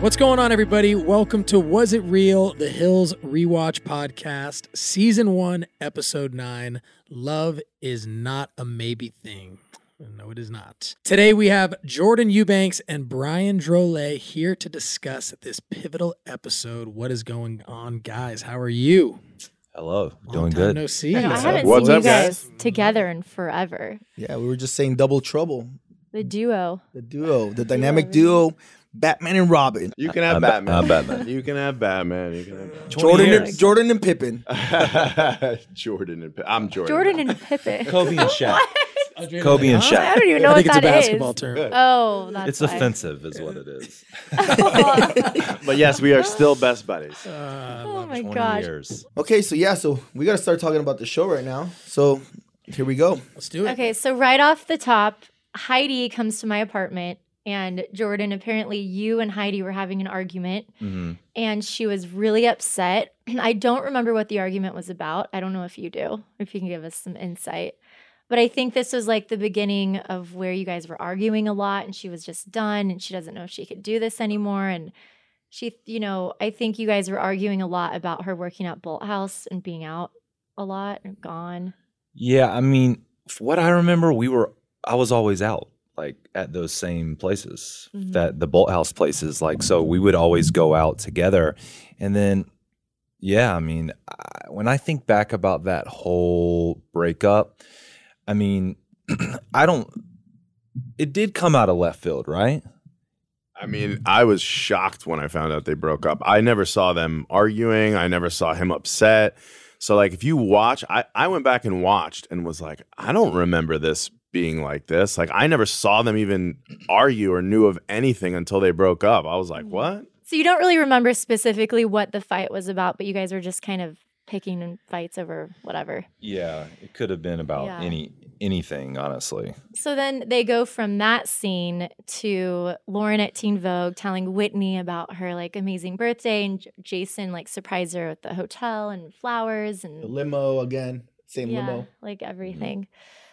What's going on, everybody? Welcome to Was It Real? The Hills Rewatch Podcast, Season 1, Episode 9. Love is not a maybe thing. No, it is not. Today we have Jordan Eubanks and Brian Drolet here to discuss this pivotal episode. What is going on, guys? How are you? Hello, Long doing good. No see. I haven't What's seen up, you guys guys? together in forever. Yeah, we were just saying double trouble. The duo. The duo, the dynamic duo, Batman and Robin. You can have I'm Ba- Batman. I'm Batman. You can have Batman. You can have Jordan and. Jordan and Pippen. Jordan and Pippen. I'm Jordan. Jordan and Pippen. Kobe and Shaq. Kobe and Shaq. I don't even I know think what it's a that is. basketball term. Oh, that's It's why. offensive, is what it is. Oh. But yes, we are still best buddies. Uh, oh my gosh. years. Okay, so yeah, so we got to start talking about the show right now. So here we go. Let's do it. Okay, so right off the top, Heidi comes to my apartment, and Jordan, apparently you and Heidi were having an argument, hmm and she was really upset. I don't remember what the argument was about. I don't know if you do, if you can give us some insight. But I think this was like the beginning of where you guys were arguing a lot, and she was just done, and she doesn't know if she could do this anymore. And she, you know, I think you guys were arguing a lot about her working at Bolthouse and being out a lot and gone. Yeah, I mean, what I remember, we were, I was always out, like at those same places, Mhm. that the Bolthouse places. Like, so we would always go out together. And then, yeah, I mean, I, when I think back about that whole breakup, I mean, I don't, it did come out of left field, right? I mean, I was shocked when I found out they broke up. I never saw them arguing. I never saw him upset. So, like, if you watch, I, I went back and watched and was like, I don't remember this being like this. Like, I never saw them even argue or knew of anything until they broke up. I was like, Mhm. what? So you don't really remember specifically what the fight was about, but you guys were just kind of picking fights over whatever. Yeah, it could have been about Yeah. any anything, honestly. So then they go from that scene to Lauren at Teen Vogue telling Whitney about her like amazing birthday and J- Jason like surprised her at the hotel and flowers and The limo again, same yeah, limo, like everything.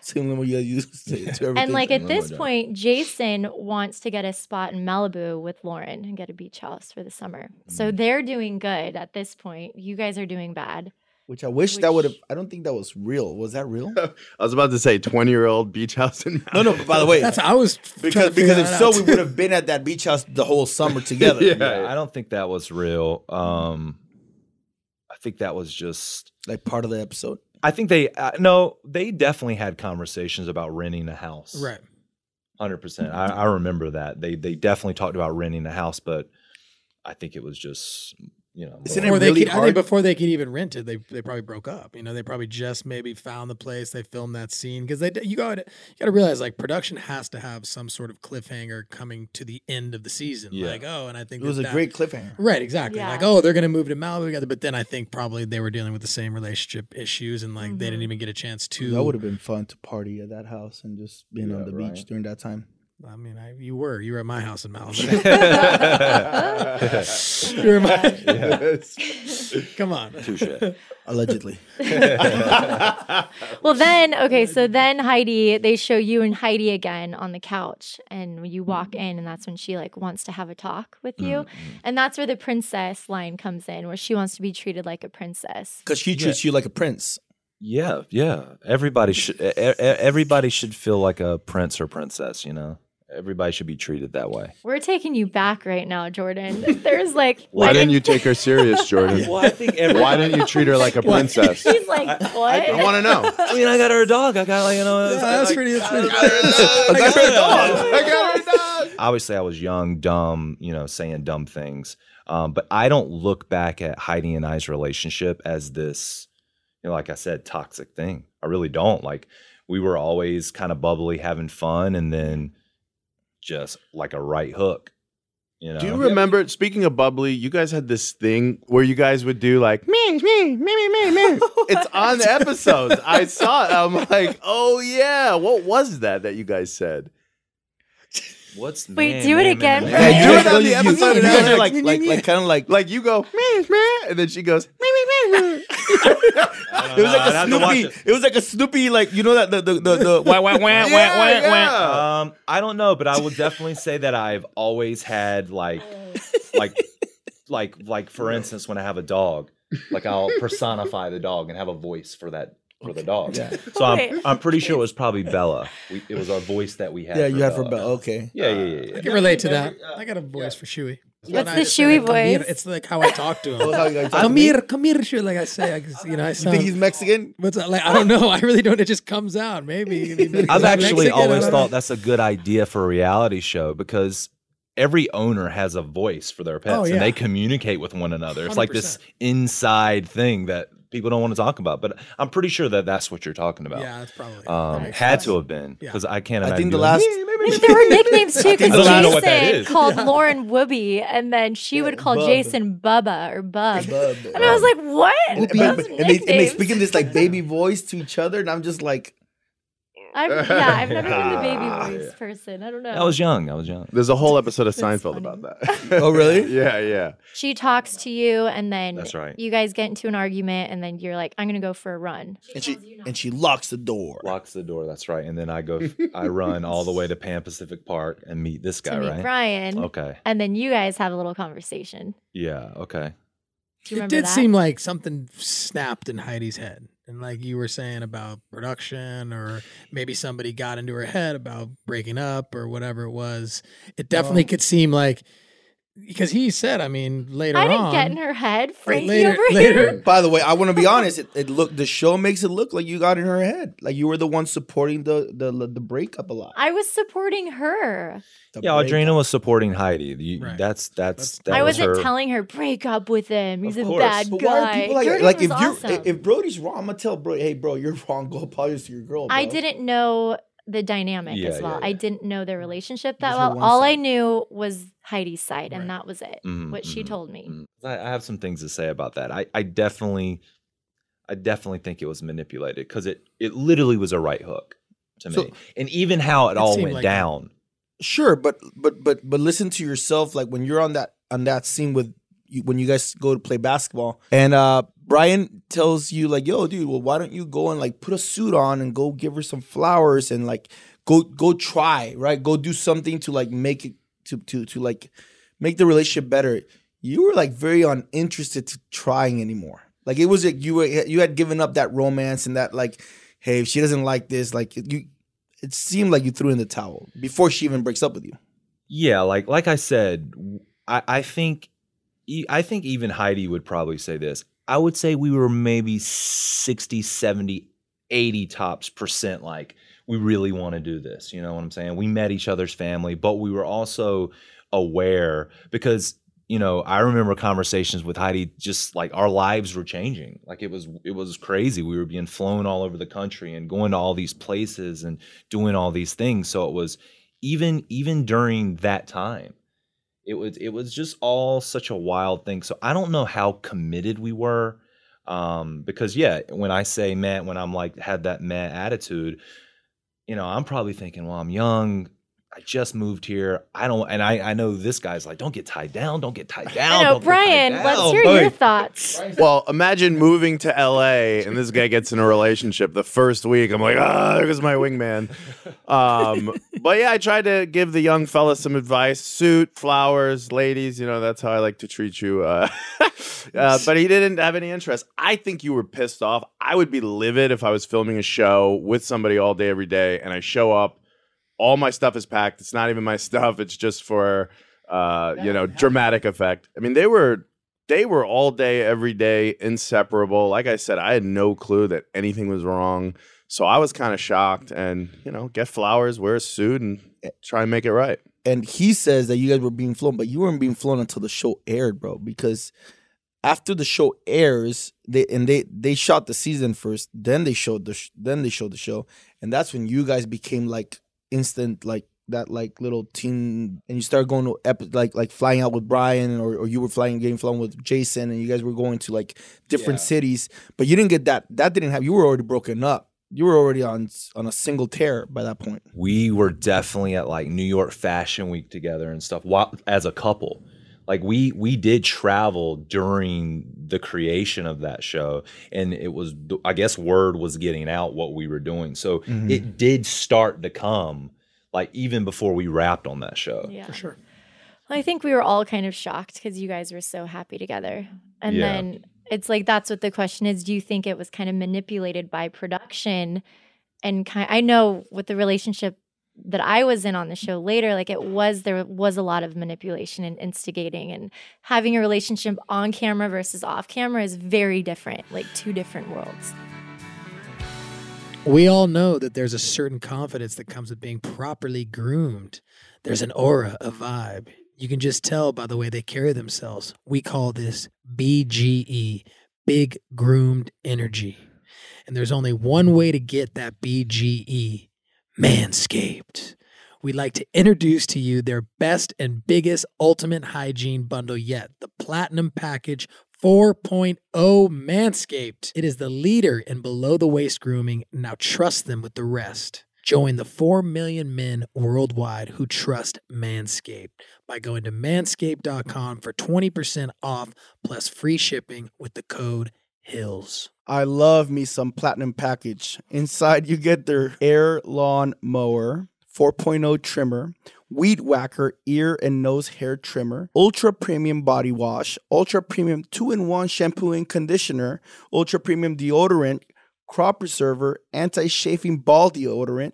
Same limo you used to, to everything. And like at this job. point, Jason wants to get a spot in Malibu with Lauren and get a beach house for the summer. So Mm. they're doing good at this point. You guys are doing bad. which I wish that would have. I don't think that was real. Was that real? I was about to say 20 year old beach house in no, no. By the way, That's I was because because if so, we would have been at that beach house the whole summer together. Yeah. Yeah, I don't think that was real. Um, I think that was just. like part of the episode. I think they uh, no, they definitely had conversations about renting a house. Right. hundred percent. I, I remember that they they definitely talked about renting a house, but I think it was just you know. Isn't more- Before it they really could, I think before they could even rent it, they they probably broke up. You know, they probably just maybe found the place. They filmed that scene because they you got you got to realize like production has to have some sort of cliffhanger coming to the end of the season. Yeah. Like oh, and I think It was that a great cliffhanger. Right, exactly. Yeah. Like, oh, they're gonna move to Malibu together, but then I think probably they were dealing with the same relationship issues, and like they didn't Mhm. even get a chance to. That would have been fun to party at that house and just being Yeah, on the right. beach during that time. I mean, I, you were you were at my house in Malibu. You were my. Come on. Allegedly. Well, then, okay, so then Heidi, they show you and Heidi again on the couch, and you walk in, and that's when she like wants to have a talk with you, Mm-hmm. and that's where the princess line comes in, where she wants to be treated like a princess. Because she treats you like a prince. Yeah, yeah. Everybody should. Everybody should feel like a prince or princess. You know, everybody should be treated that way. We're taking you back right now, Jordan. There's like, Why I didn't you take her serious, Jordan? Well, I think every- Why didn't you treat her like a princess? She's like, what? I want to know. I mean, I got her a dog. I got like you know. Yeah, that's pretty. That's pretty. I got her a dog. I got her a dog. obviously I was young, dumb, you know, saying dumb things. Um, but I don't look back at Heidi and I's relationship as this, you know, like I said, toxic thing. I really don't. Like we were always kind of bubbly, having fun, and then just like a right hook. You know, Do you remember? Speaking of bubbly, you guys had this thing where you guys would do like me, me, me, me, me, me. It's on the episodes. I saw it. I'm like, oh yeah. What was that that you guys said? What's Wait, man, do it man, again man, man? me. do it on the episode You and guys are like, like, like, kind of like, Like you go me, me, and then she goes me, me, me, me. it was like a Snoopy. It was like a Snoopy, like you know that the the the, the wah, wah, wah, wah, Yeah, wah, yeah. wah. Um, I don't know, but I will definitely say that I've always had like, like, like, like for instance, when I have a dog, like I'll personify the dog and have a voice for that for the dog. Yeah. So I'm, I'm pretty sure it was probably Bella. We, it was our voice that we had. Yeah, for you had for Bella. Okay. Yeah, yeah, yeah. yeah. Uh, I can relate to that. Uh, I got a voice for Shuey. What's I the just say, Shuey "Come here." voice? It's like how I talk to him. how you talk to come me? here, come here, Shuey. Like I say, I, you know, I You think he's Mexican? What's that, like? I don't know. I really don't. It just comes out. Maybe. I've actually Mexican, always thought know. that's a good idea for a reality show because every owner has a voice for their pets Oh, yeah. and they communicate with one another. It's like this inside thing that people don't want to talk about. But I'm pretty sure that that's what you're talking about. Yeah, that's probably. Um, makes had sense. to have been Yeah. because I can't I imagine. think the doing- last. there were nicknames too think because the last- know what that Jason is. called Lauren Whoopi, and then she would call Bub. Jason Bubba or Bub. Bub. And I was like, what? And, Those but- but- and they, and they speak in this like baby voice to each other, and I'm just like, I've, yeah, I've never been the baby ah, voice person. I don't know. I was young. I was young. There's a whole episode of That's Seinfeld funny. about that. oh really? yeah, yeah. she talks to you, and then That's right. you guys get into an argument, and then you're like, I'm gonna go for a run. And she and she locks the door. Locks the door. That's right. And then I go. I run all the way to Pan Pacific Park and meet this guy. to meet right. Brian, Okay. and then you guys have a little conversation. Yeah. Okay. Do you It remember did that? seem like something snapped in Heidi's head. And like you were saying about production, or maybe somebody got into her head about breaking up or whatever it was. It definitely could seem like because he said, I mean, later I didn't on. get in her head. Frankie later, over later, here. By the way, I want to be honest. It, it look the show makes it look like you got in her head, like you were the one supporting the the the breakup a lot. I was supporting her. The Yeah, breakup. Audrina was supporting Heidi. You- Right. That's that's that I was wasn't her. telling her break up with him. He's Of a course. bad But why are guy. people like like was if you awesome. if Brody's wrong, I'm gonna tell Brody, hey bro, you're wrong. Go apologize to your girl. I didn't know the dynamic Yeah, as well. yeah, I didn't know their relationship that well. one All I knew was Heidi's side, and that was it. Mhm, what she mhm, told me. mhm. I, I have some things to say about that. I, I definitely, I definitely think it was manipulated because it it literally was a right hook to So- me, and even how it, It all went like down. Sure, but but but but listen to yourself. Like when you're on that on that scene with you, when you guys go to play basketball, and uh Brian tells you like, "Yo, dude, well, why don't you go and like put a suit on and go give her some flowers and like go go try right, go do something to like make it to to to like make the relationship better." You were like very uninterested to trying anymore. Like it was like you were you had given up that romance and that like, hey, if she doesn't like this, like you. It seemed like you threw in the towel before she even breaks up with you. Yeah, like like I said, I I think I think even Heidi would probably say this. I would say we were maybe 60, 70, 80 tops percent like we really want to do this. You know what I'm saying? We met each other's family, but we were also aware because you know, I remember conversations with Heidi just like our lives were changing. Like it was it was crazy. We were being flown all over the country and going to all these places and doing all these things. So it was even even during that time it was it was just all such a wild thing. So i don't know how committed we were um because yeah when i say man when i'm like had that man attitude you know i'm probably thinking well i'm young i just moved here i don't and i i know this guy's like don't get tied down don't get tied down I know, don't get tied Brian. Let's hear Oh, your thoughts. Well, imagine moving to LA and this guy gets in a relationship the first week. I'm like, ah, there goes my wingman. Um, but yeah, I tried to give the young fella some advice: suit, flowers, ladies. You know, that's how I like to treat you. Uh, uh, but he didn't have any interest. I think you were pissed off. I would be livid if I was filming a show with somebody all day, every day, and I show up. All my stuff is packed. It's not even my stuff. It's just for uh, you know, dramatic effect. I mean, they were they were all day, every day, inseparable. Like I said, I had no clue that anything was wrong. So I was kind of shocked and, you know, get flowers, wear a suit, and try and make it right. and he says that you guys were being flown, but you weren't being flown until the show aired, bro. Because after the show airs, they and they they shot the season first, then they showed the sh- then they showed the show, and that's when you guys became like instant like that like little team, and you start going to ep- like like flying out with Brian, or, or you were flying getting flown with Jason, and you guys were going to like different cities, but you didn't get that. That didn't have. You were already broken up. You were already on on a single tear by that point. we were definitely at like New York Fashion Week together and stuff while, as a couple. Like we we did travel during the creation of that show, and it was I guess word was getting out what we were doing, so mm-hmm. it did start to come like even before we wrapped on that show. Yeah. For sure. Well, I think we were all kind of shocked because you guys were so happy together. And Yeah. then it's like that's what the question is. Do you think it was kind of manipulated by production? And kind I know with the relationship that I was in on the show later, like it was there was a lot of manipulation and instigating and having a relationship on camera versus off camera is very different, like two different worlds. We all know that there's a certain confidence that comes with being properly groomed. There's an aura, a vibe. You can just tell by the way they carry themselves. We call this BGE, big groomed energy. And there's only one way to get that BGE Manscaped. We'd like to introduce to you their best and biggest ultimate hygiene bundle yet the Platinum Package 4.0 Manscaped. It is the leader in below the waist grooming. Now trust them with the rest. Join the 4 million men worldwide who trust Manscaped by going to manscaped.com for 20% off plus free shipping with the code HILLS. I love me some platinum package. Inside, you get their air lawn mower, 4.0 trimmer, weed whacker ear and nose hair trimmer, ultra premium body wash, ultra premium two in one shampoo and conditioner, ultra premium deodorant, crop preserver, anti chafing ball deodorant,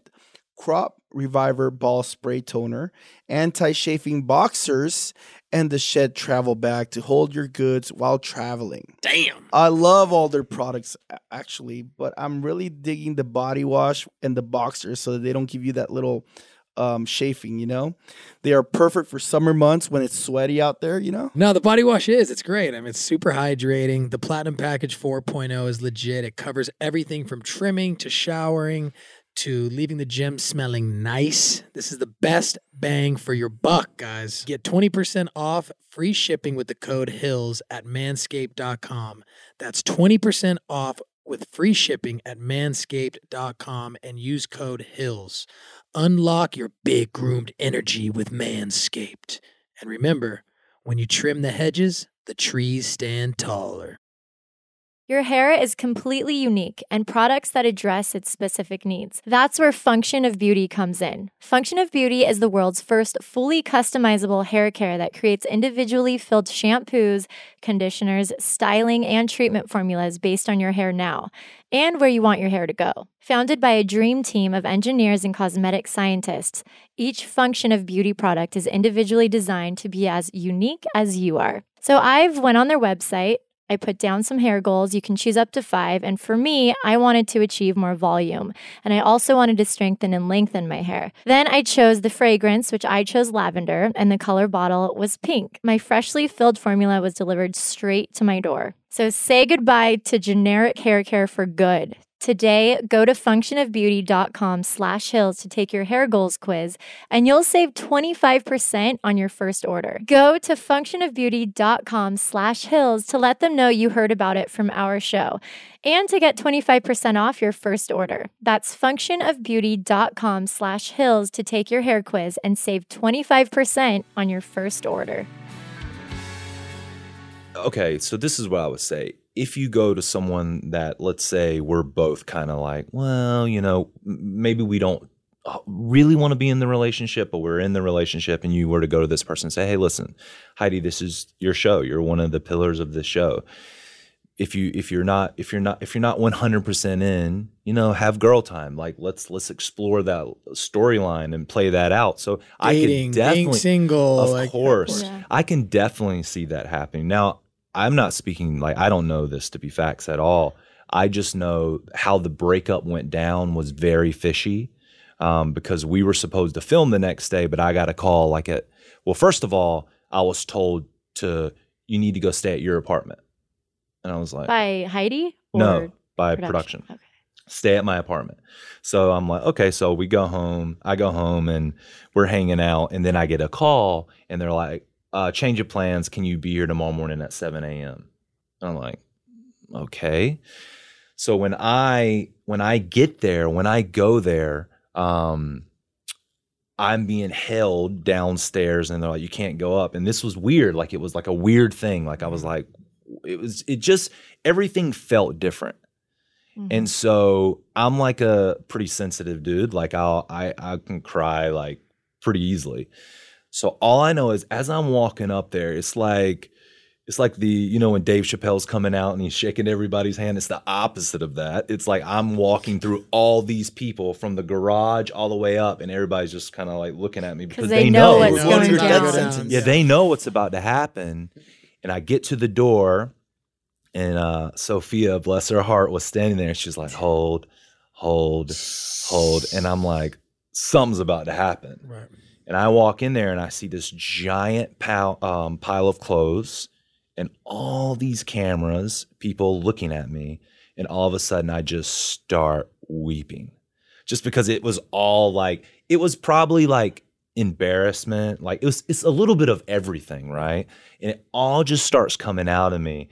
crop reviver ball spray toner, anti chafing boxers, and the shed travel bag to hold your goods while traveling. Damn. I love all their products actually, but I'm really digging the body wash and the boxers so that they don't give you that little um chafing, you know? They are perfect for summer months when it's sweaty out there, you know? No, the body wash is. It's great. I mean, it's super hydrating. The Platinum Package 4.0 is legit. It covers everything from trimming to showering to leaving the gym smelling nice. This is the best bang for your buck, guys. Get 20% off free shipping with the code HILLS at manscaped.com. That's 20% off with free shipping at manscaped.com and use code HILLS. Unlock your big groomed energy with Manscaped. And remember, when you trim the hedges, the trees stand taller. Your hair is completely unique and products that address its specific needs. That's where Function of Beauty comes in. Function of Beauty is the world's first fully customizable hair care that creates individually filled shampoos, conditioners, styling, and treatment formulas based on your hair now and where you want your hair to go. Founded by a dream team of engineers and cosmetic scientists, each Function of Beauty product is individually designed to be as unique as you are. So I've went on their website I put down some hair goals. You can choose up to five. And for me, I wanted to achieve more volume. And I also wanted to strengthen and lengthen my hair. Then I chose the fragrance, which I chose lavender, and the color bottle was pink. My freshly filled formula was delivered straight to my door. So say goodbye to generic hair care for good. Today, go to functionofbeauty.com slash hills to take your hair goals quiz, and you'll save 25% on your first order. Go to functionofbeauty.com slash hills to let them know you heard about it from our show and to get 25% off your first order. That's functionofbeauty.com slash hills to take your hair quiz and save 25% on your first order. okay, so this is what I would say. If you go to someone that, let's say, we're both kind of like, well, you know, maybe we don't uh, really want to be in the relationship, but we're in the relationship, and you were to go to this person and say, hey, listen, Heidi, this is your show. You're one of the pillars of the show. If you if you're not if you're not if you're not 100% in, you know, have girl time. Like let's let's explore that storyline and play that out. So I Dating, could definitely being single. of like, course Yeah. i can definitely see that happening now i'm not speaking like i don't know this to be facts at all i just know how the breakup went down was very fishy um, because we were supposed to film the next day, but I got a call like at well, first of all, I was told to you need to go stay at your apartment, and I was like, By Heidi? no, by production? production Okay. stay at my apartment. So I'm like, okay, so we go home. I go home and we're hanging out. And then I get a call and they're like, uh, change of plans. Can you be here tomorrow morning at 7 a.m.? And I'm like, okay. So when I when I get there, when I go there, um, I'm being held downstairs and they're like, you can't go up. And this was weird. Like it was like a weird thing. Like I was like, it was it just everything felt different. Mhm. And so I'm like a pretty sensitive dude. Like I'll I I can cry like pretty easily. So all I know is as I'm walking up there, it's like it's like the you know when Dave Chappelle's coming out and he's shaking everybody's hand. It's the opposite of that. It's like I'm walking through all these people from the garage all the way up, and everybody's just kind of like looking at me because they they, know know, what's going going to your down. death sentence. yeah, they know what's about to happen. And I get to the door, and uh, Sophia, bless her heart, was standing there. And she's like, "Hold, hold, hold," and I'm like, "Something's about to happen." Right. And I walk in there, and I see this giant pile, um, pile of clothes, and all these cameras, people looking at me, and all of a sudden, I just start weeping, just because it was all like it was probably like embarrassment like it was it's a little bit of everything right? And it all just starts coming out of me.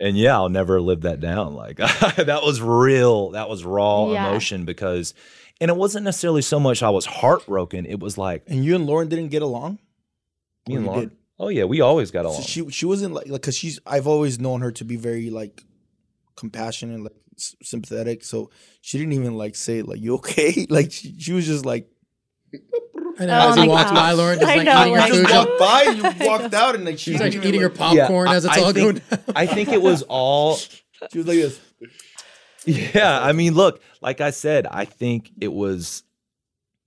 And yeah i'll never live that down. Like that was real that was raw Yeah. emotion because and it wasn't necessarily so much i was heartbroken it was like And you and Lauren didn't get along. me and Lauren, did? oh yeah we always got So along she she wasn't like like because she's I've always known her to be very like compassionate, like s- sympathetic. So she didn't even like say like you okay. Like she, she was just like And Oh as he my walks gosh. by, Lauren just I like know, eating her like- food. just walked by and you walked out and like She's like didn't even, eating her popcorn I- as it's I all think- going down. i think it was all She was like this. Yeah, I mean, look, like I said, I think it was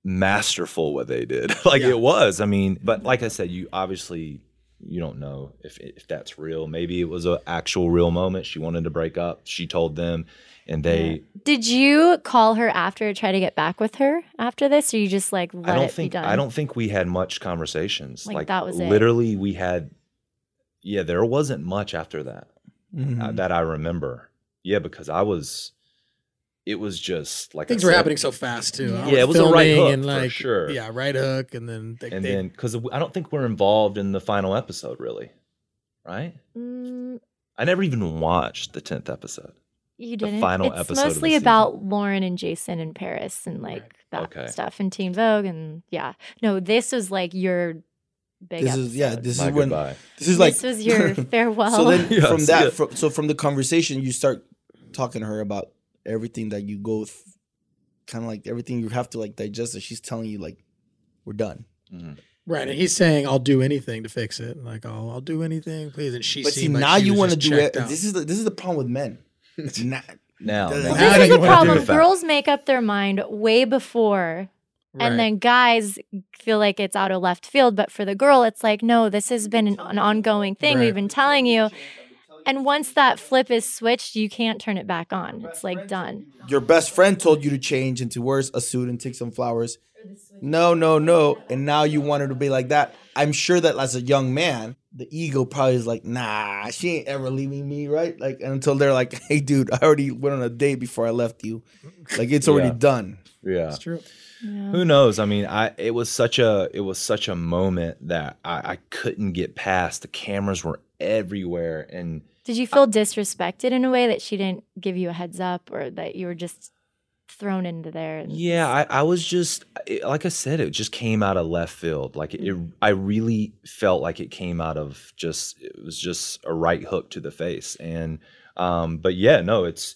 masterful what they did. like Yeah. it was. I mean, but like I said, you obviously you don't know if if that's real. Maybe it was an actual real moment. She wanted to break up. She told them, and they. Did you call her after try to get back with her after this, or you just like let I don't it think be done? I don't think we had much conversations. Like, that was it. literally we had. Yeah, there wasn't much after that. Mm-hmm. uh, that I remember. Yeah, because I was. It was just like I Things were said, happening so fast too. I Yeah, it was a right hook, and for like sure. Yeah, right hook, and then they, and they- then because I don't think we're involved in the final episode, really, right? Mm, I never even watched the tenth episode. you The didn't. The final it's episode of the mostly about Lauren and Jason in Paris and like that Okay. stuff and Teen Vogue and yeah. No, this was like your big. This is yeah. This My is when this is like this was your farewell. So then Yeah, from that, it. fro- so from the conversation, you start talking to her about everything that you go, th- kind of like everything you have to like digest. That she's telling you like, we're done. Mhm. right, and he's saying, "I'll do anything to fix it." Like, "I'll, I'll do anything, please." And she but see, seemed like now you want to do it. out. This is the, this is the problem with men. Nah, Now, Well, Well, Now now- that this is the problem. Girls make up their mind way before, Right. and then guys feel like it's out of left field. But for the girl, it's like, no, this has been an, an ongoing thing. Right. We've been telling you. And once that flip is switched, you can't turn it back on. It's like done. your best friend told you to change into to wear a suit and take some flowers. No, no, no. And now you want her to be like that. I'm sure that as a young man, the ego probably is like, nah, she ain't ever leaving me, right? Like until they're like, hey, dude, I already went on a date before I left you. Like it's already Yeah. done. yeah. It's true. Yeah. Who knows? I mean, I it was such a it was such a moment that I, I couldn't get past. The cameras were everywhere, and Did you feel disrespected in a way that she didn't give you a heads up or that you were just thrown into there? and- Yeah, I, I was just it, like I said, it just came out of left field. Like it, I really felt like it came out of just it was just a right hook to the face. And um, but yeah, no, it's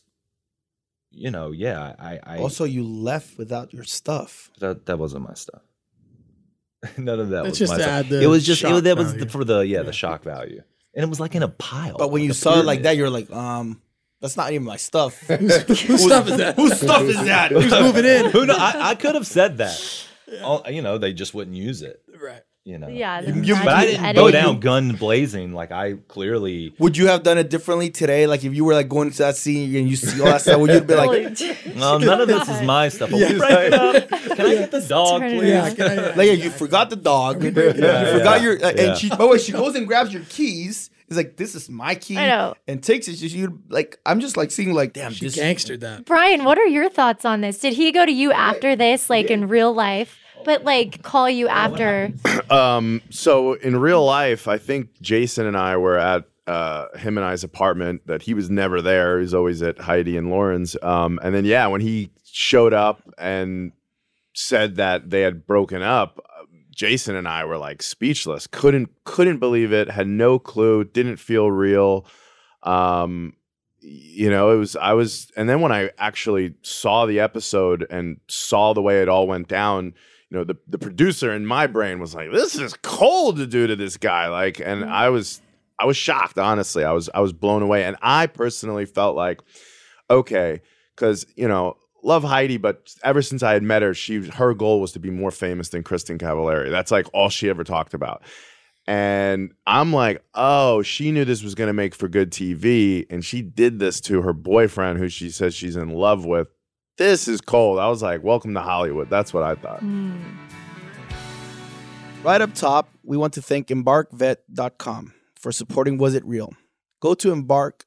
you know, yeah, I, I Also, you left without your stuff. that that wasn't my stuff. None of that That's was just my to stuff. add the it was just it, shock was- that was the, for the yeah, Yeah. the shock value, and it was like in a pile. But when you saw it like that, you're like, um, that's not even my stuff. Whose stuff is that? Whose stuff is that? Who's moving in? Who know? I, I could have said that. Oh, you know, they just wouldn't use it. Right. you know. Yeah, the You- But I didn't editing. go down gun blazing. Like I clearly. Would you have done it differently today? Like if you were like going to that scene and you see all that stuff, would you be like, No, none of this is my stuff. Yeah. break it up. Can I get the dog, turn please? around. can I- like you forgot the dog, Yeah, you forgot yeah, your, uh, yeah. and she, by the way, she goes and grabs your keys. It's like this is my key. I know. and takes it. You like I'm just like seeing like damn She this gangstered that. Brian, what are your thoughts on this? Did he go to you after this, like in real life, but like call you after? Um, so in real life, I think Jason and I were at uh, him and I's apartment. That he was never there. He was always at Heidi and Lauren's. Um, and then yeah, when he showed up and said that they had broken up, Jason and I were like speechless. Couldn't couldn't believe it. Had no clue. Didn't feel real. Um, you know, it was I was, and then when I actually saw the episode and saw the way it all went down you know the the producer in my brain was like this is cold to do to this guy. Like and mm. i was i was shocked honestly. I was i was blown away. And i personally felt like okay because you know love heidi but ever since i had met her she her goal was to be more famous than kristin cavallari. That's like all she ever talked about. And i'm like oh she knew this was going to make for good tv and she did this to her boyfriend who she says she's in love with this is cold. I was like, welcome to Hollywood. That's what I thought. Hmm. Right up top, we want to thank embarkvet.com for supporting Was It Real. Go to embarkvet.com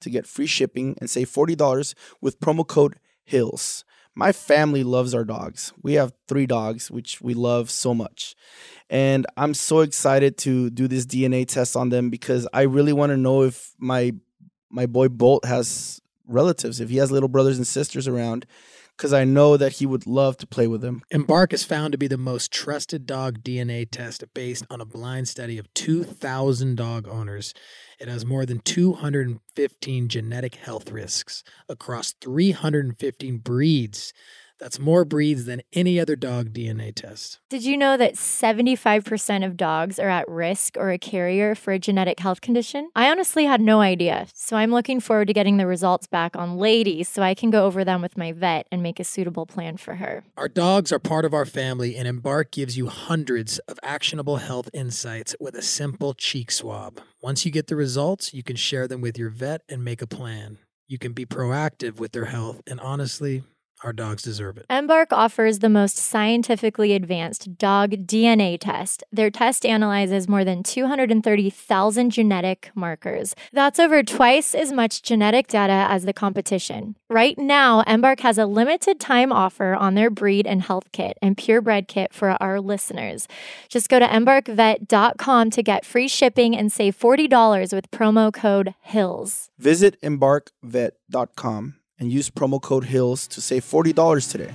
to get free shipping and save $40 with promo code HILLS. My family loves our dogs. We have three dogs, which we love so much. And I'm so excited to do this DNA test on them because I really want to know if my my boy Bolt has relatives, if he has little brothers and sisters around, because I know that he would love to play with them. Embark is found to be the most trusted dog DNA test based on a blind study of 2,000 dog owners. It has more than 215 genetic health risks across 315 breeds. That's more breeds than any other dog DNA test. Did you know that 75% of dogs are at risk or a carrier for a genetic health condition? I honestly had no idea. So I'm looking forward to getting the results back on Lady so I can go over them with my vet and make a suitable plan for her. Our dogs are part of our family, and Embark gives you hundreds of actionable health insights with a simple cheek swab. Once you get the results, you can share them with your vet and make a plan. You can be proactive with their health, and honestly, our dogs deserve it. Embark offers the most scientifically advanced dog DNA test. Their test analyzes more than 230,000 genetic markers. That's over twice as much genetic data as the competition. Right now, Embark has a limited time offer on their breed and health kit and purebred kit for our listeners. Just go to embarkvet.com to get free shipping and save $40 with promo code HILLS. Visit embarkvet.com and use promo code HILLS to save $40 today.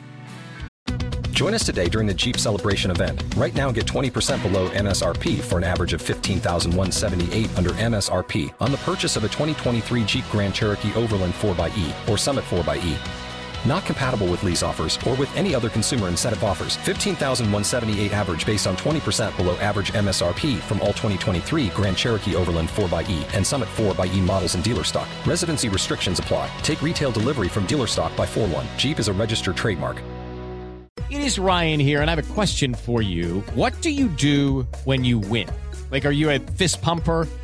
Join us today during the Jeep Celebration event. Right now, get 20% below MSRP for an average of 15178 under MSRP on the purchase of a 2023 Jeep Grand Cherokee Overland 4xE or Summit 4xE. Not compatible with lease offers or with any other consumer incentive offers. 15,178 average based on 20% below average MSRP from all 2023 Grand Cherokee Overland 4xE and Summit 4xE models in dealer stock. Residency restrictions apply. Take retail delivery from dealer stock by 4 1. Jeep is a registered trademark. It is Ryan here, and I have a question for you. What do you do when you win? Like, are you a fist pumper?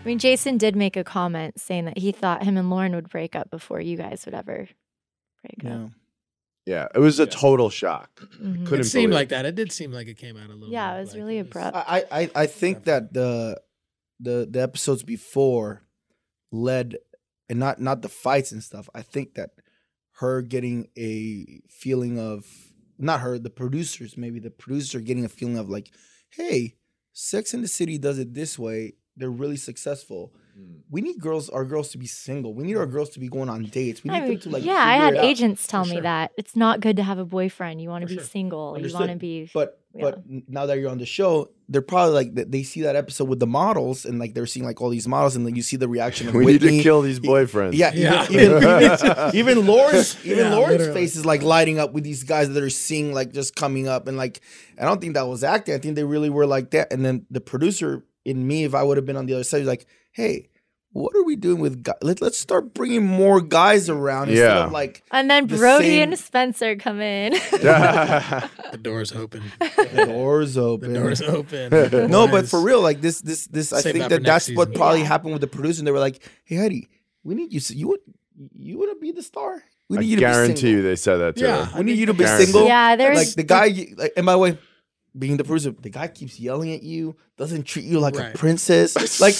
I mean, Jason did make a comment saying that he thought him and Lauren would break up before you guys would ever break up. Yeah, it was a total shock. Mhm. Couldn't It seemed believe like that. It did seem like it came out a little. Yeah, bit it was like really abrupt. I, I, I think that the the the episodes before led and not not the fights and stuff. I think that her getting a feeling of not her, the producers, maybe the producer getting a feeling of like, hey, Sex in the City does it this way. They're really successful. Mm. we need girls, our girls to be single. We need our girls to be going on dates. We need I mean, them to like. yeah, I had it out. agents tell For me sure. that it's not good to have a boyfriend. You want to be sure. single. You want to be. But yeah. but now that you're on the show, they're probably like they see that episode with the models and like they're seeing like all these models and then you see the reaction of We need to kill these boyfriends. Yeah, Yeah. even even, even Lauren's even Yeah, Lauren's literally. face is like lighting up with these guys that are seeing like just coming up and like I don't think that was acting. I think they really were like that. And then the producer in me, if I would have been on the other side, was like, "Hey, what are we doing with guys? Let, let's start bringing more guys around instead of like and then the Brody same- and Spencer come in. The door's open. the doors open. The open." door's open. no, but for real, like this, this, this. I think that for that that's what season. probably Yeah. happened with the producer. And they were like, "Hey, Heidi, we need you. You would, you want to be the star? We I need you to be guarantee single. you they said that to Yeah. her. We need you to be Guarantee. single. yeah, there's like the guy. you- Like, and by the way, being the producer, the guy keeps yelling at you, doesn't treat you like Right. a princess. Like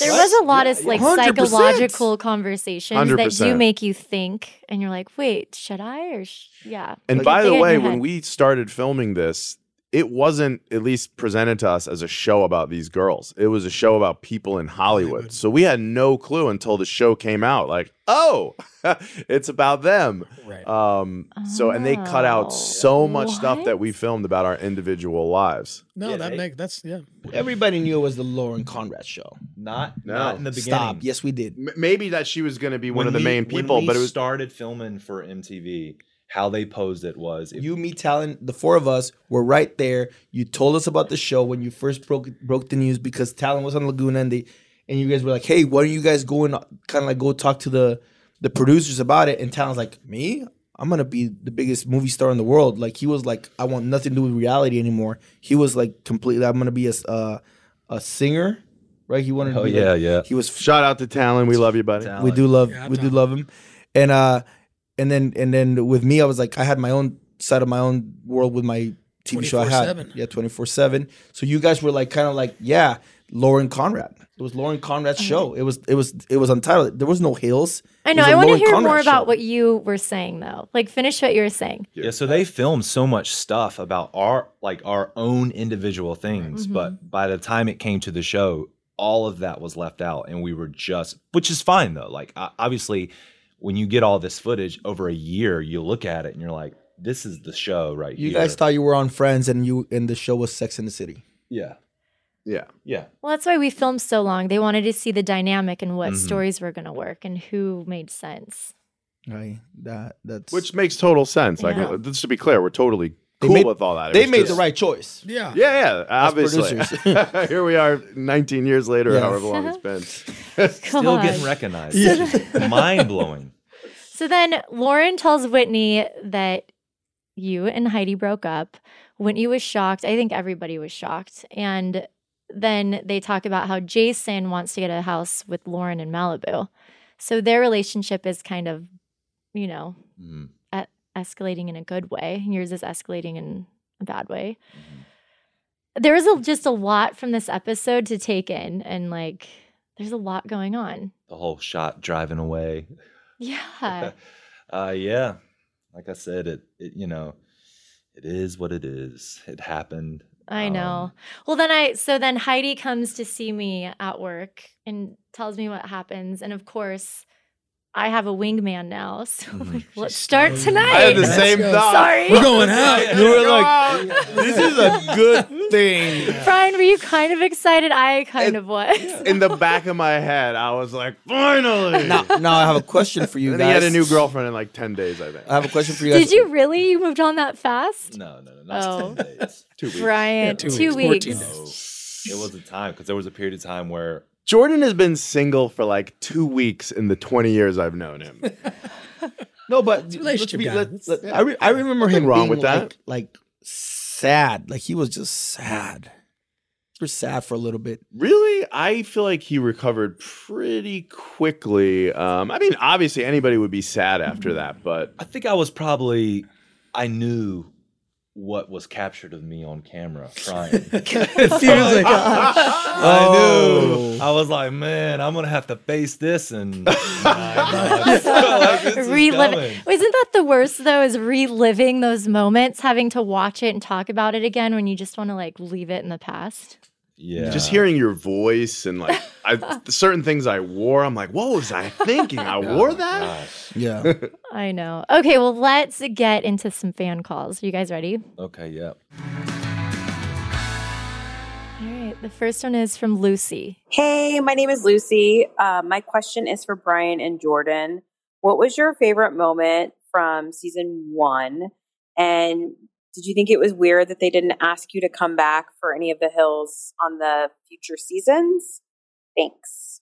there was a lot of like 100%. psychological conversations that do make you think, and you're like, wait, should I or sh- yeah? And Like, by the way, when we started filming this, it wasn't at least presented to us as a show about these girls. It was a show about people in Hollywood. Hollywood. So we had no clue until the show came out. Like, oh, it's about them. Right. Um, so and they cut Oh, out so much stuff that we filmed about our individual lives. no, that make that's yeah. everybody knew it was the Lauren Conrad show. Not No. not in the beginning. Stop. Yes, we did. M- maybe that she was going to be one When of the we- main when people, we but it was started filming for MTV. How they posed it was it, You, me, Talan, the four of us were right there. You told us about the show when you first broke broke the news because Talan was on Laguna and they and you guys were like, "Hey, why don't you guys go and kind of like go talk to the the producers about it?" And Talan's like, "Me, I'm gonna be the biggest movie star in the world." Like he was like, "I want nothing to do with reality anymore." He was like completely, "I'm gonna be a s- uh, a singer." Right? He wanted. Oh to be yeah, like- yeah. He was shout out to Talan. We love you, buddy. Talan. we do love Yeah, we do love him and uh and then and then with me i was like i had my own side of my own world with my tv show i had 24/7. yeah 24-7 so you guys were like kind of like yeah lauren conrad it was lauren conrad's show it was it was it was untitled there was no hills I know. I want to hear Conrad more about what you were saying, though. Like, finish what you were saying. Yeah, so they filmed so much stuff about our like our own individual things, Mm-hmm. but by the time it came to the show, all of that was left out, and we were just, which is fine though. Like obviously, when you get all this footage over a year, you look at it and you're like, this is the show right you here. guys thought you were on friends and you and the show was sex in the city yeah, Yeah. yeah. Well, that's why we filmed so long. They wanted to see the dynamic and what Mm-hmm. stories were going to work and who made sense. right that that's Which makes total sense. Like, Yeah. uh, just to be clear, we're totally They cool made- with all that. It they made just- the right choice Yeah. Yeah, yeah, obviously. producers. Here we are 19 years later, Yeah. however long it's been. Still getting recognized. Yeah. Mind blowing. So then Lauren tells Whitney that you and Heidi broke up. Whitney was shocked. I think everybody was shocked. And then they talk about how Jason wants to get a house with Lauren in Malibu. So their relationship is kind of, you know, Mhm. e- escalating in a good way. Yours is escalating in a bad way. There is a, just a lot from this episode to take in, and like, there's a lot going on. The whole shot driving away. Yeah. uh, yeah, like I said, it, it you know, it is what it is. It happened. I know. Um, well, then I so then Heidi comes to see me at work and tells me what happens, and of course, I have a wingman now. So Mhm. like, let's start tonight. I had the Let's same go. thought. Sorry. We're going out. you were like this is a good thing Brian, were you kind of excited? I kind It- of was. In the back of my head, I was like, finally. now, now i have a question for you and guys he had a new girlfriend in like 10 days, I think. i have a question for you guys Did you really? You moved on that fast? No, no, no, not Oh. 10 days. Two weeks. Brian, two two, weeks, weeks. 14 No, it was a time because there was a period of time where Jordan has been single for like two weeks in the 20 years I've known him. No, but a let's relationship be- guy. let- It's- let- I, re- I remember him wrong being with that. like, like sad. Like he was just sad. We're sad for a little bit. Really? I feel like he recovered pretty quickly. Um, I mean, obviously, anybody would be sad after that, but I think I was probably I knew what was captured of me on camera crying. it feels like I Oh. knew. I was like, man, I'm gonna have to face this and like, this is Reliving. coming. Isn't that the worst though? Is reliving those moments, having to watch it and talk about it again when you just want to like leave it in the past. Yeah. just hearing your voice and like I, certain things I wore, I'm like, what was I thinking? I wore that. Yeah. I know. Okay, well, let's get into some fan calls. Are you guys ready? Okay, yeah. All right. The first one is from Lucy. Hey, my name is Lucy. Uh, my question is for Brian and Jordan. What was your favorite moment from season one? And did you think it was weird that they didn't ask you to come back for any of the hills on the future seasons? Thanks.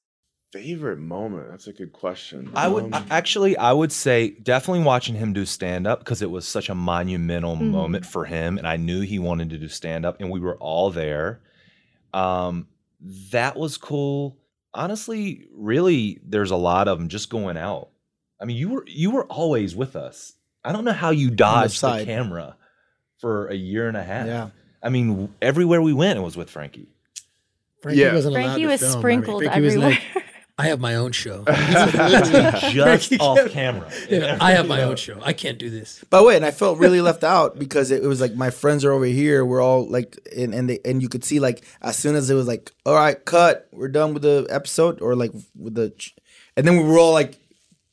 Favorite moment? That's a good question. I would Um, I- actually, I would say definitely watching him do stand up because it was such a monumental Mhm. moment for him, and I knew he wanted to do stand up, and we were all there. Um, that was cool. Honestly, really, there's a lot of them just going out. I mean, you were you were always with us. I don't know how you dodged the, side. camera for a year and a half. Yeah. I mean, everywhere we went, it was with Frankie. Frankie Yeah. wasn't allowed Frankie to was film. I mean, sprinkled Frankie was everywhere. like, I have my own show. just off camera. Yeah, I have my own show. I can't do this. By the way, and I felt really left out because it, it was like my friends are over here. We're all like, and and, they, and you could see like as soon as it was like, all right, cut, we're done with the episode, or like with the, and then we were all like,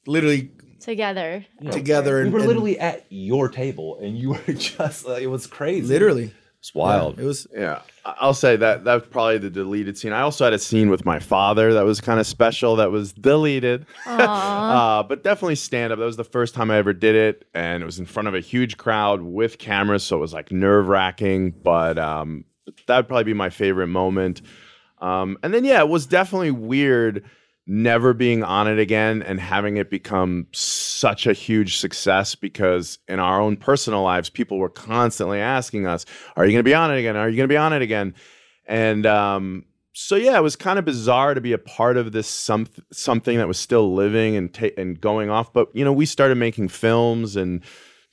literally Together. together. And, we were and literally at your table, and you were just like, it was crazy. literally it's wild. It was Yeah, I- I'll say that that was probably the deleted scene. I also had a scene with my father that was kind of special that was deleted. Uh, but definitely stand up. That was the first time I ever did it, and it was in front of a huge crowd with cameras, so it was like nerve wracking. But um, that would probably be my favorite moment. Um, and then yeah, it was definitely weird never being on it again and having it become such a huge success because in our own personal lives, people were constantly asking us, "Are you going to be on it again? Are you going to be on it again?" And um, so yeah, it was kind of bizarre to be a part of this some, something that was still living and ta- and going off. But you know, we started making films and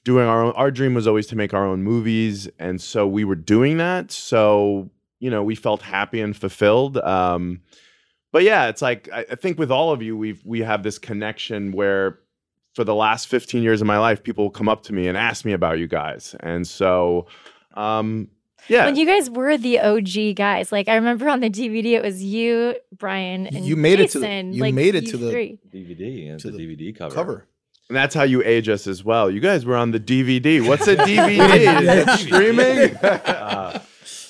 doing our own. Our dream was always to make our own movies, and so we were doing that. So you know, we felt happy and fulfilled. Um, but yeah, it's like I, I think with all of you, we've we have this connection where for the last 15 years of my life, people will come up to me and ask me about you guys, and so um, yeah, When you guys were the OG guys, like I remember on the DVD, it was you, Brian, and You made it to the- you like, made it to the- three. DVD and To the, the DVD cover. cover. and that's how you age us as well. You guys were on the DVD. What's a DVD? Is it streaming? Uh,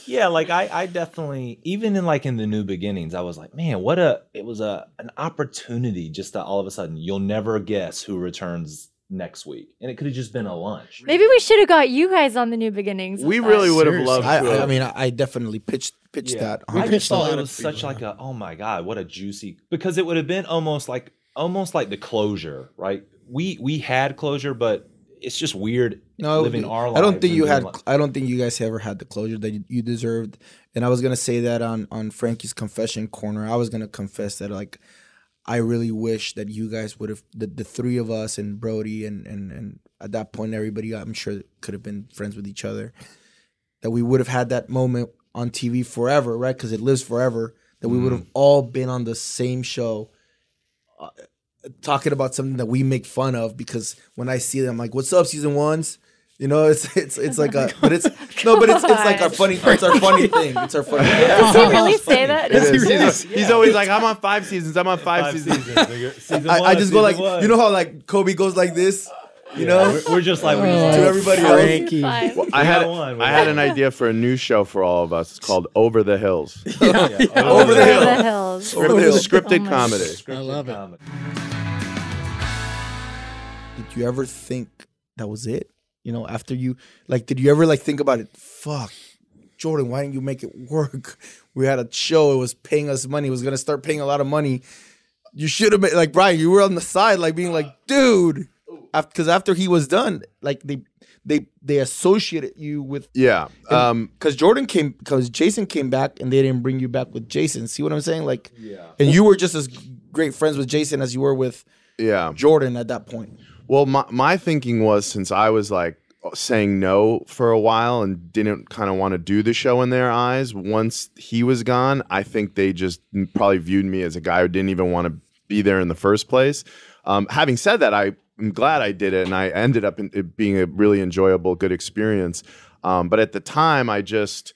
yeah, like I, I definitely even in like in the new beginnings, I was like, man, what a it was a an opportunity just to all of a sudden you'll never guess who returns next week, and it could have just been a lunch. Maybe we should have got you guys on the new beginnings. we really us. would have loved I. I, I mean, I, I definitely pitched pitched that. We I just thought it was such like a oh my god, what a juicy because it would have been almost like almost like the closure, right? We we had closure, but it's just weird No, living our lives. I don't think you had. I don't think you guys ever had the closure that you, deserved. And I was gonna say that on on Frankie's confession corner. I was gonna confess that like I really wish that you guys would have the, the three of us and Brody and and and at that point everybody I'm sure could have been friends with each other. That we would have had that moment on TV forever, right? Because it lives forever. That we would have all been on the same show. uh, Talking about something that we make fun of because when I see them, I'm like, "What's up, season ones?" You know, it's it's it's like a, but it's no, but it's it's like our funny, it's our funny thing. It's our funny. Does he really say that? It is. He's, he's always like, I'm on five seasons. I'm on five, seasons. I, I just go like, you know how like Kobe goes like this, you know, we're, we're just like we're just to everybody else. Frankie. Fine. I had one. I had an idea for a new show for all of us. It's called Over the Hills. Over the Over hill. the hills. Over the hill. Scripted Oh my comedy. I love it. You ever think that was it? You know, after you like, did you ever like think about it? Fuck, Jordan, why didn't you make it work? We had a show; it was paying us money. It was gonna start paying a lot of money. You should have been like Brian. You were on the side, like being like, dude, because after he was done, like they they they associated you with Yeah. Um, because Jordan came because Jason came back and they didn't bring you back with Jason. See what I'm saying? Like, yeah. And you were just as great friends with Jason as you were with yeah. Jordan at that point. Well, my, my thinking was since I was like saying no for a while and didn't kind of want to do the show in their eyes, once he was gone, I think they just probably viewed me as a guy who didn't even want to be there in the first place. Um, having said that, I am glad I did it and I ended up in, being a really enjoyable, good experience. Um, but at the time, I just.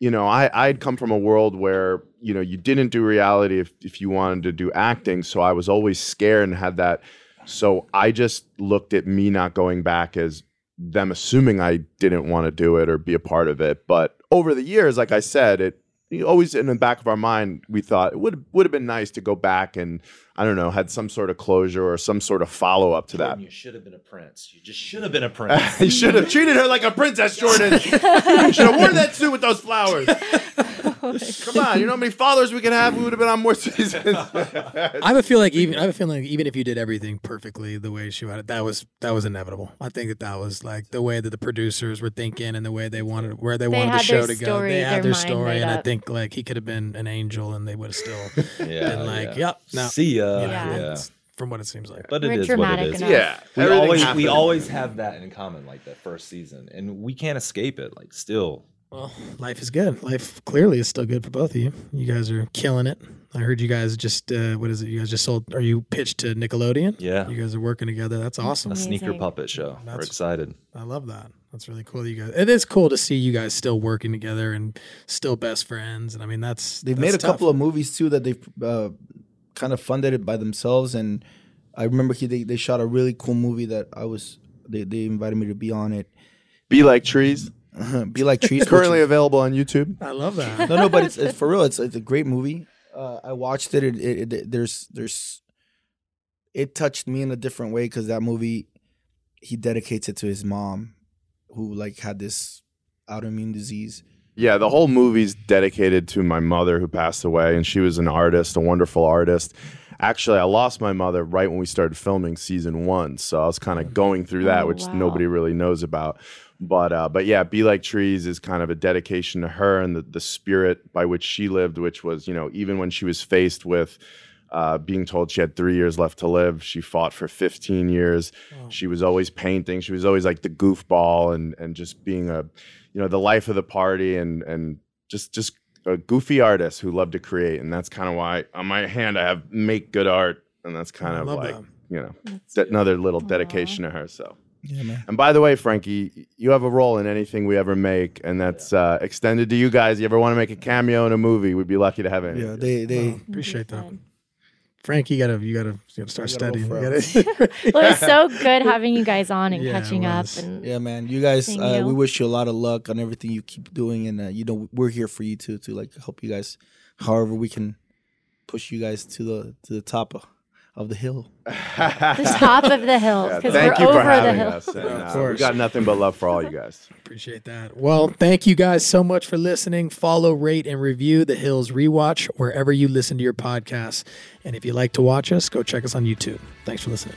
you know, I I'd come from a world where you know you didn't do reality if if you wanted to do acting, so I was always scared and had that. So I just looked at me not going back as them assuming I didn't want to do it or be a part of it. But over the years, like I said, it always in the back of our mind we thought it would would have been nice to go back and I don't know had some sort of closure or some sort of follow up to that. You should have been a prince. You just should have been a prince. you should have treated her like a princess, Jordan. You should have worn that suit with those flowers. Come on, you know how many followers we could have? We would have been on more seasons. I have a feel like even I have a feeling like even if you did everything perfectly the way she wanted, that was that was inevitable. I think that that was like the way that the producers were thinking and the way they wanted where they, They wanted the show their to go. story, They had their their story, made and I think like he could have been an angel, and they would have still Yeah, been like, yeah. "Yep, no, See ya." you know, Yeah. it's- From what it seems like, But it We're is what dramatic it is. enough. yeah, We everything always happened. we always have that in common, like that first season, and we can't escape it. Like still, well, life is good. Life clearly is still good for both of you. You guys are killing it. I heard you guys just uh, what is it? You guys just sold? Are you pitched to Nickelodeon? yeah, You guys are working together. That's awesome. a sneaker puppet show. We're excited. I love that. That's really cool. that You guys, it is cool to see you guys still working together and still best friends. And I mean, that's They've that's made a tough. couple of movies too that they've uh, kind of funded it by themselves. And I remember he, they they shot a really cool movie that I was they they invited me to be on it. Be like trees. be like trees. Currently available on YouTube. I love that. no, no, but it's, it's for real. It's it's a great movie. Uh, I watched it. It, it, it. There's there's it touched me in a different way because that movie he dedicates it to his mom, who like had this autoimmune disease. Yeah, the whole movie's dedicated to my mother who passed away, and she was an artist, a wonderful artist. Actually, I lost my mother right when we started filming season one, so I was kind of going through that, Oh, which wow. nobody really knows about. But uh, but yeah, Be Like Trees is kind of a dedication to her and the, the spirit by which she lived, which was you know even when she was faced with uh, being told she had three years left to live, she fought for 15 years. She was always painting. She was always like the goofball and and just being a you know the life of the party and and just just a goofy artist who loved to create and that's kind of why on my hand i have make good art and that's kind I of like that. you know de- another little dedication to her so. Yeah, man. and by the way frankie you have a role in anything we ever make and that's uh, extended to you guys. You ever want to make a cameo in a movie? We'd be lucky to have it Yeah, they they Oh, appreciate that. Frank, you gotta you gotta you gotta start I gotta studying. go You for gotta- Well, it's so good having you guys on and Yeah, catching up. And Yeah, man. You guys, uh, you. we wish you a lot of luck on everything you keep doing, and uh, you know we're here for you too to like help you guys, however we can push you guys to the to the top of, of the hill. the top of the hill Yeah, because thank we're you for over the having hill. us and, Of uh, we course. got nothing but love for all you guys Appreciate that. Well, thank you guys so much for listening. Follow, rate, and review the Hills Rewatch wherever you listen to your podcasts. And if you like to watch us, go check us on YouTube. Thanks for listening.